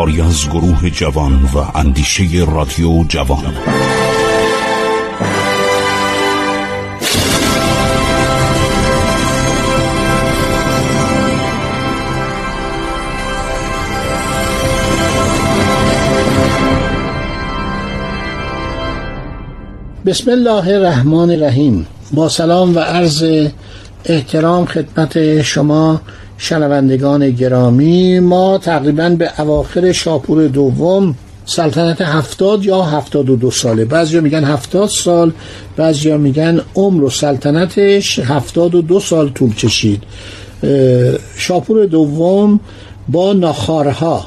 کاری از گروه جوان و اندیشه رادیو جوان. بسم الله الرحمن الرحیم. با سلام و عرض احترام خدمت شما شنوندگان گرامی ما تقریبا به اواخر شاپور دوم سلطنت هفتاد یا هفتاد و دو ساله. بعضی میگن هفتاد سال بعضی میگن عمر و سلطنتش هفتاد و دو سال طول کشید. شاپور دوم با ناخارها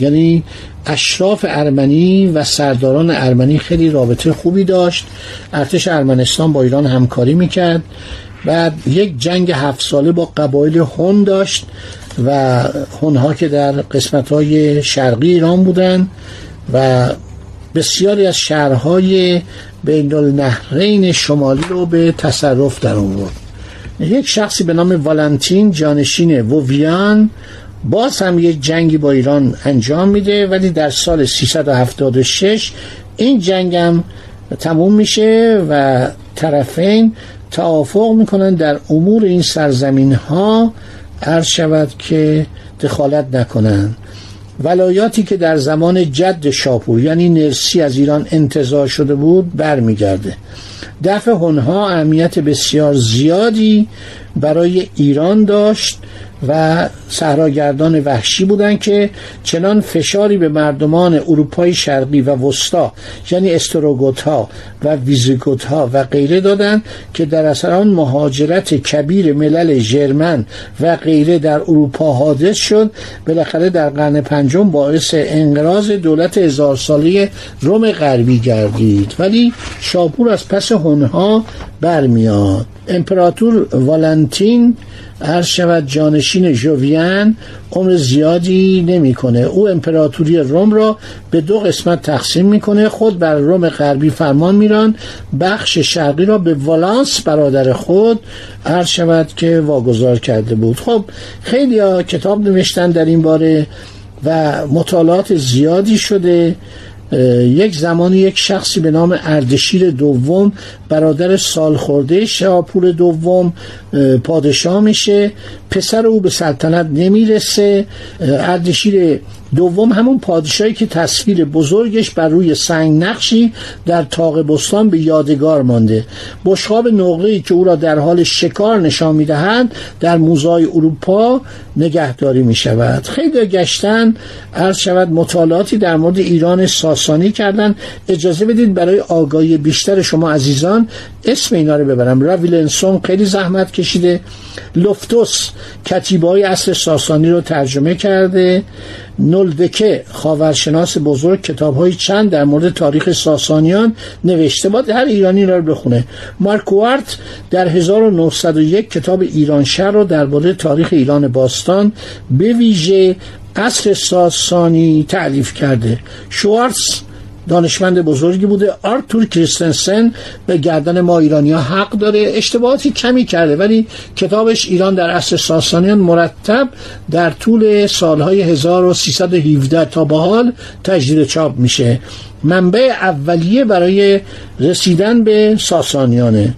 یعنی اشراف ارمنی و سرداران ارمنی خیلی رابطه خوبی داشت. ارتش ارمنستان با ایران همکاری می‌کرد. بعد یک جنگ هفت ساله با قبایل هون داشت و هونها که در قسمت های شرقی ایران بودن و بسیاری از شهرهای بین النهرین شمالی رو به تصرف در آورد. یک شخصی به نام والنتین جانشین وویان باز هم یک جنگی با ایران انجام میده ولی در سال 376 این جنگ هم تموم میشه و طرفین توافق می‌کنن در امور این سرزمین ها عرض شود که دخالت نکنن. ولایاتی که در زمان جد شاپور یعنی نرسی از ایران انتظار شده بود برمیگرده. دفع هنها اهمیت بسیار زیادی برای ایران داشت و صحراگردان وحشی بودند که چنان فشاری به مردمان اروپای شرقی و وسطا یعنی استروگوت ها و ویزیگوت ها و غیره دادند که در اثر آن مهاجرت کبیر ملل ژرمن و غیره در اروپا حادث شد بالاخره در قرن پنجم باعث انقراض دولت هزار ساله روم غربی گردید. ولی شاپور از پس هنها برمیاد. امپراتور والنتین هر شود جانشین جوویان عمر زیادی نمی‌کنه. او امپراتوری روم را به دو قسمت تقسیم می‌کنه. خود بر روم غربی فرمان میران. بخش شرقی را به والانس برادر خود هر شود که واگذار کرده بود. خب خیلی کتاب نوشتن در این باره و مطالعات زیادی شده. یک زمانی یک شخصی به نام اردشیر دوم برادر سالخورده شاپور دوم پادشاه میشه. پسر او به سلطنت نمی‌رسه. اردشیر دوم همون پادشاهی که تصویر بزرگش بر روی سنگ نقشی در تاق بستان به یادگار مانده. بشخاب نقره که او را در حال شکار نشان می‌دهند در موزای اروپا نگهداری می شود خیلی گشتن عرض شود مطالعاتی در مورد ایران ساسانی کردن. اجازه بدید برای آگاهی بیشتر شما عزیزان اسم اینا رو ببرم. راویلنسون خیلی زحمت کشیده. لفتوس کتیبه های اصل ساسانی رو ترجمه کرده. نولدکه خاورشناس بزرگ کتاب های چند در مورد تاریخ ساسانیان نوشته باید هر ایرانی را بخونه. مارکوارت در 1901 کتاب ایران شهر رو درباره تاریخ ایران باستان به ویژه اصر ساسانی تعلیف کرده. شوارتز دانشمند بزرگی بوده. آرتور کریستنسن به گردن ما ایرانی ها حق داره. اشتباهاتی کمی کرده ولی کتابش ایران در عصر ساسانیان مرتب در طول سالهای 1317 تا به حال تجدید چاپ میشه. منبع اولیه برای رسیدن به ساسانیانه.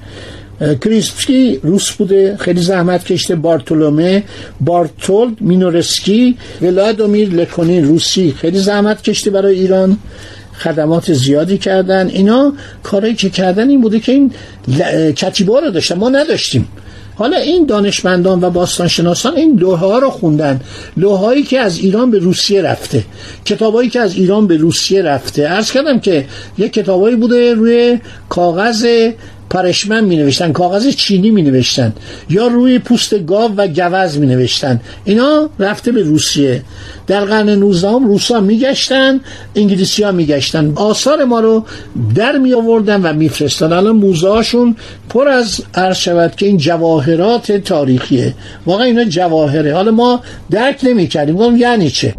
کریسپسکی روس بوده خیلی زحمت کشته. بارتولومه بارتولد مینورسکی ولادومیر لکونین روسی خیلی زحمت کشته برای ایران. خدمات زیادی کردن. اینا کاری که کردن این بوده که این کتیبه رو داشتن. ما نداشتیم. حالا این دانشمندان و باستانشناسان این لوحه ها رو خوندن. لوحهایی که از ایران به روسیه رفته. کتابایی که از ایران به روسیه رفته. عرض کردم که یک کتابایی بوده روی کاغذ پرشمن می نوشتن کاغذ چینی می نوشتن یا روی پوست گاو و گوز می نوشتن اینا رفته به روسیه. در قرن 19 هم روسا می گشتن انگلیسی ها می گشتن آثار ما رو در می آوردن و می فرستن الان موزه پر از عرض شود که این جواهرات تاریخیه. واقعا اینا جواهره. حالا ما درک نمی کردیم یعنی چه؟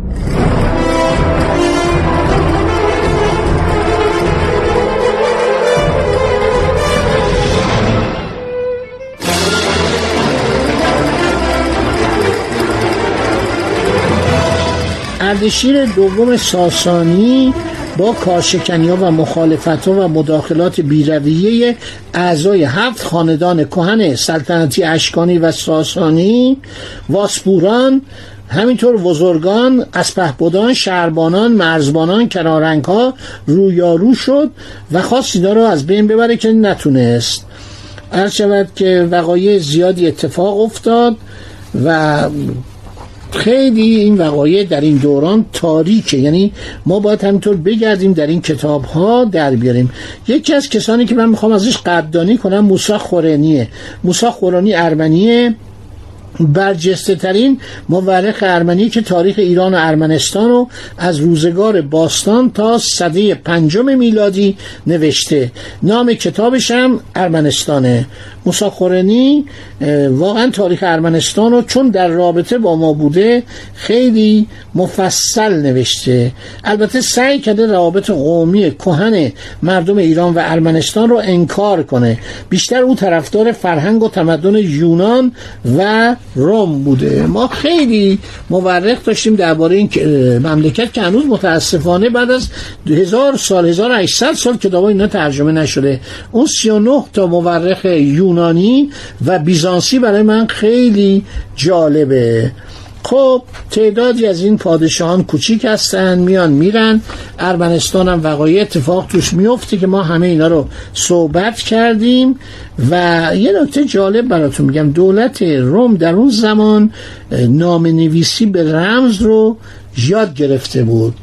اردشیر دوم ساسانی با کارشکنی و مخالفت و مداخلات بیرویه اعضای هفت خاندان کهن سلطنتی اشکانی و ساسانی واسپوران همینطور بزرگان اسپهبدان شهربانان مرزبانان کنارنگ ها رویارو شد و خواست اینا رو از بین ببره که نتونست. عرض شود که وقایع زیادی اتفاق افتاد و خیلی این وقایع در این دوران تاریکه. یعنی ما باید همینطور بگردیم در این کتاب ها در بیاریم. یکی از کسانی که من می‌خوام ازش قدردانی کنم موسی خورنیه موسی خورانی ارمنیه. برجسته ترین مورخ ارمنی که تاریخ ایران و ارمنستان رو از روزگار باستان تا صده پنجم میلادی نوشته. نام کتابش هم ارمنستانه. مساخورنی واقعا تاریخ ارمنستان رو چون در رابطه با ما بوده خیلی مفصل نوشته. البته سعی کرده روابط قومی کهن مردم ایران و ارمنستان رو انکار کنه. بیشتر او طرفدار فرهنگ و تمدن یونان و روم بوده. ما خیلی مورخ داشتیم درباره این مملکت که هنوز متاسفانه بعد از هزار سال 1800 سال کتاب اینا ترجمه نشده. اون 39 تا مورخ یونانی و بیزانسی برای من خیلی جالبه. خب تعدادی از این پادشاهان کوچیک هستن میان میرن. ارمنستان هم وقایع اتفاق توش میفته که ما همه اینا رو صحبت کردیم. و یه نکته جالب براتون میگم دولت روم در اون زمان نام نویسی به رمز رو یاد گرفته بود.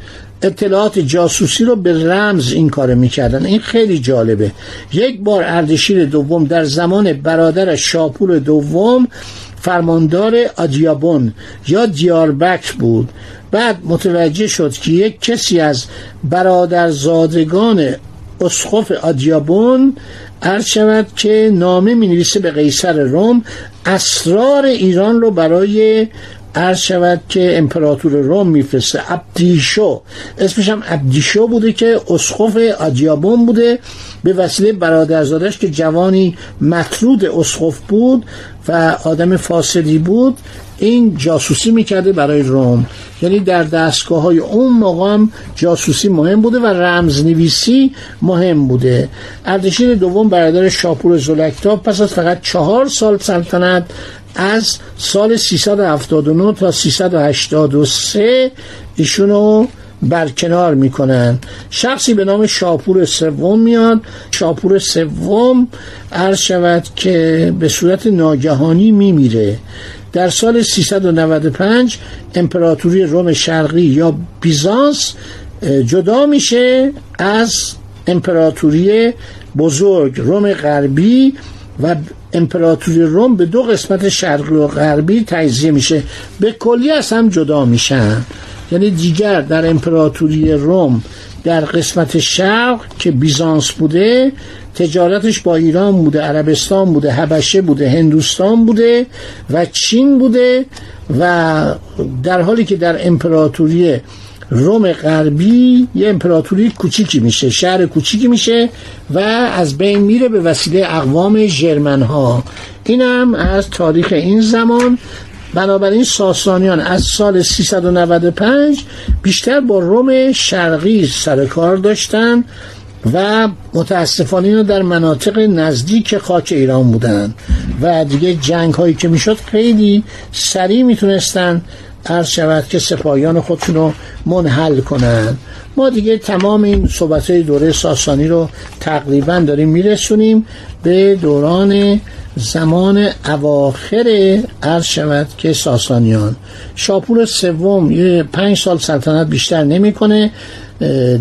اطلاعات جاسوسی رو به رمز این کار می‌کردن. این خیلی جالبه. یک بار اردشیر دوم در زمان برادر شاپور دوم فرماندار آدیابون یا دیاربک بود. بعد متوجه شد که یک کسی از برادرزادگان اسخف آدیابون عرض شود که نامه می نویسه به قیصر روم اسرار ایران رو برای عرض شود که امپراتور روم میفرسته. عبدیشو اسمش هم عبدیشو بوده که اسخف آدیابون بوده. به وسیله برادرزادش که جوانی مطرود اسخف بود و آدم فاسدی بود این جاسوسی می‌کرده برای روم. یعنی در دستگاه های اون مقام جاسوسی مهم بوده و رمزنویسی مهم بوده. اردشیر دوم برادر شاپور زلکتاب پس از فقط چهار سال سلطنت از سال 379 تا 383 ایشونو برکنار می‌کنن. شخصی به نام شاپور سوم میاد. شاپور سوم عرض شود که به صورت ناگهانی میمیره. در سال 395 امپراتوری روم شرقی یا بیزانس جدا میشه از امپراتوری بزرگ روم غربی و امپراتوری روم به دو قسمت شرقی و غربی تجزیه میشه. به کلی از هم جدا میشن. یعنی دیگر در امپراتوری روم در قسمت شرق که بیزانس بوده تجارتش با ایران بوده عربستان بوده حبشه بوده هندوستان بوده و چین بوده و در حالی که در امپراتوری روم غربی یه امپراتوری کوچیکی میشه شهر کوچیکی میشه و از بین میره به وسیله اقوام جرمن ها اینم از تاریخ این زمان. بنابراین ساسانیان از سال 395 بیشتر با روم شرقی سر کار داشتن و متاسفانه اینو در مناطق نزدیک خاک ایران بودن. و دیگه جنگ هایی که می‌شد خیلی سریع می‌تونستن عرض شود که سپاهیان خودشون منحل کنن. ما دیگه تمام این صحبت های دوره ساسانی رو تقریبا داریم میرسونیم به دوران زمان اواخر عرض شود که ساسانیان. شاپور سوم یه پنج سال سلطنت بیشتر نمی‌کنه.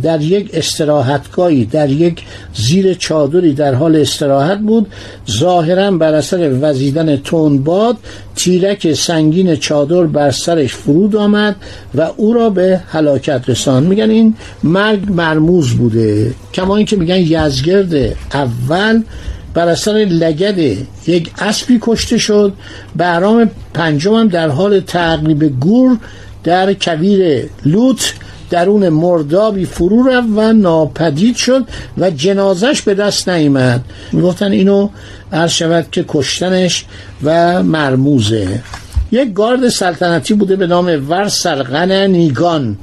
در یک استراحتگاهی در یک زیر چادری در حال استراحت بود. ظاهرا بر اثر وزیدن تندباد تیرک سنگین چادر بر سرش فرود آمد و او را به هلاکت رسان میگن این مرگ مرموز بوده کما اینکه میگن یزگرد اول بر اثر لگد یک اسبی کشته شد. بهرام پنجم هم در حال تقریب گور در کویر لوت درون مردابی فرو رفت و ناپدید شد و جنازش به دست نیامد. می‌گفتن اینو عرض شود که کشتنش و مرموزه. یک گارد سلطنتی بوده به نام ورسرغن نیگان.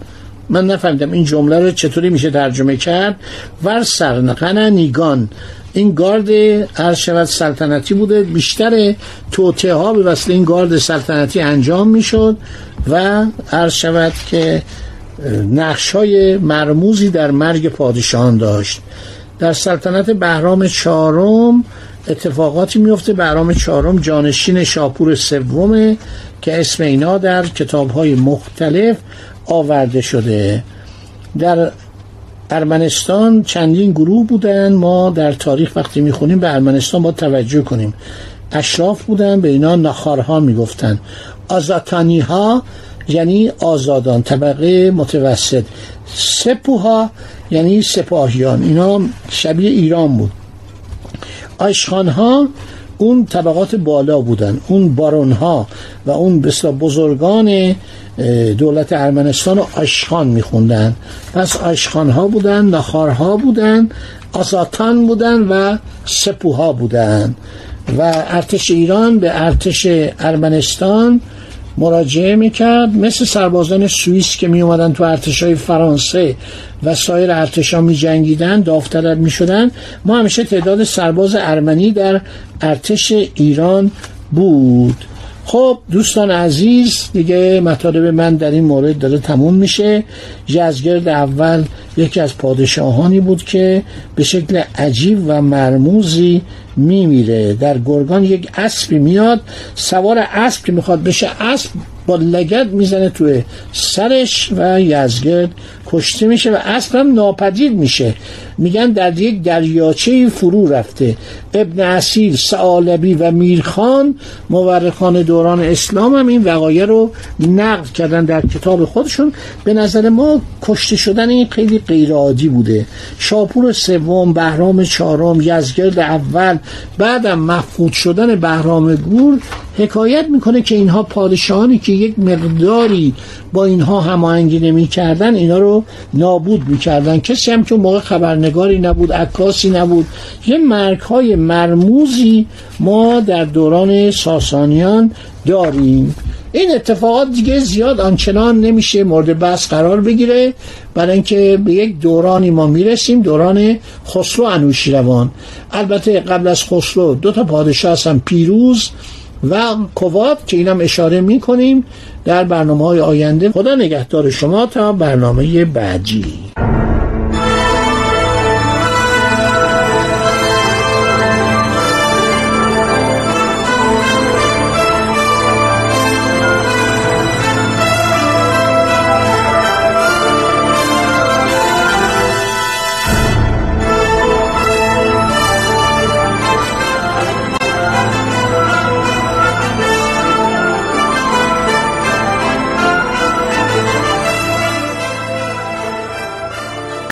من نفهمیدم این جمله رو چطوری میشه ترجمه کرد. ورسرغن نیگان. این گارد عرض سلطنتی بوده. بیشتر توطعه ها به وسیله این گارد سلطنتی انجام می‌شد و عرض شود که نقش های مرموزی در مرگ پادشاهان داشت. در سلطنت بهرام چهارم اتفاقاتی میفته بهرام چهارم جانشین شاپور سومه که اسم اینا در کتاب های مختلف آورده شده. در ارمنستان چندین گروه بودن. ما در تاریخ وقتی می‌خونیم به ارمنستان با توجه کنیم. اشراف بودن به اینا نخارها می‌گفتن. آزاتانی ها یعنی آزادان طبقه متوسط. سپوها یعنی سپاهیان. اینا شبیه ایران بود. آشخان ها اون طبقات بالا بودن. اون بارون ها و اون بسیار بزرگان دولت ارمنستان رو آشخان میخوندن. پس آشخان ها بودن نخار ها بودن آزاتان بودن و سپوها بودن. و ارتش ایران به ارتش ارمنستان مراجعه می‌کرد مثل سربازان سوئیس که می اومدن تو ارتش های فرانسه و سایر ارتش ها می جنگیدن داوطلب می شدن ما همیشه تعداد سرباز ارمنی در ارتش ایران بود. خب دوستان عزیز دیگه مطالب من در این مورد داره تموم میشه. جزگرد اول یکی از پادشاهانی بود که به شکل عجیب و مرموزی میمیره. در گرگان یک اسبی میاد سوار اسب که می‌خواد بشه اسب با لگت می‌زنه توی سرش و یزگرد کشته میشه و اصلا ناپدید میشه. میگن در یک دریاچه فرو رفته. ابن اسیر سعالبی و میرخان مورخان دوران اسلام هم این وقایع رو نقل کردن در کتاب خودشون. به نظر ما کشته شدن این خیلی غیرعادی بوده. شاپور سوم بهرام چهارم یزگرد اول بعدم مفقود شدن بهرام گور حکایت می‌کنه که اینها پادشاهانی که یک مقداری با اینها هماهنگی نمی‌کردن اینا رو نابود می‌کردن. کسی هم که موقع خبرنگاری نبود عکاسی نبود. یه مرگ های مرموزی ما در دوران ساسانیان داریم. این اتفاقات دیگه زیاد آنچنان نمیشه مورد بحث قرار بگیره. برای اینکه به یک دورانی ما می‌رسیم دوران خسرو انوشیروان. البته قبل از خسرو دو تا پادشاه هستن پیروز و کوات که اینم اشاره می‌کنیم در برنامه های آینده. خدا نگهدار شما تا برنامه بعدی.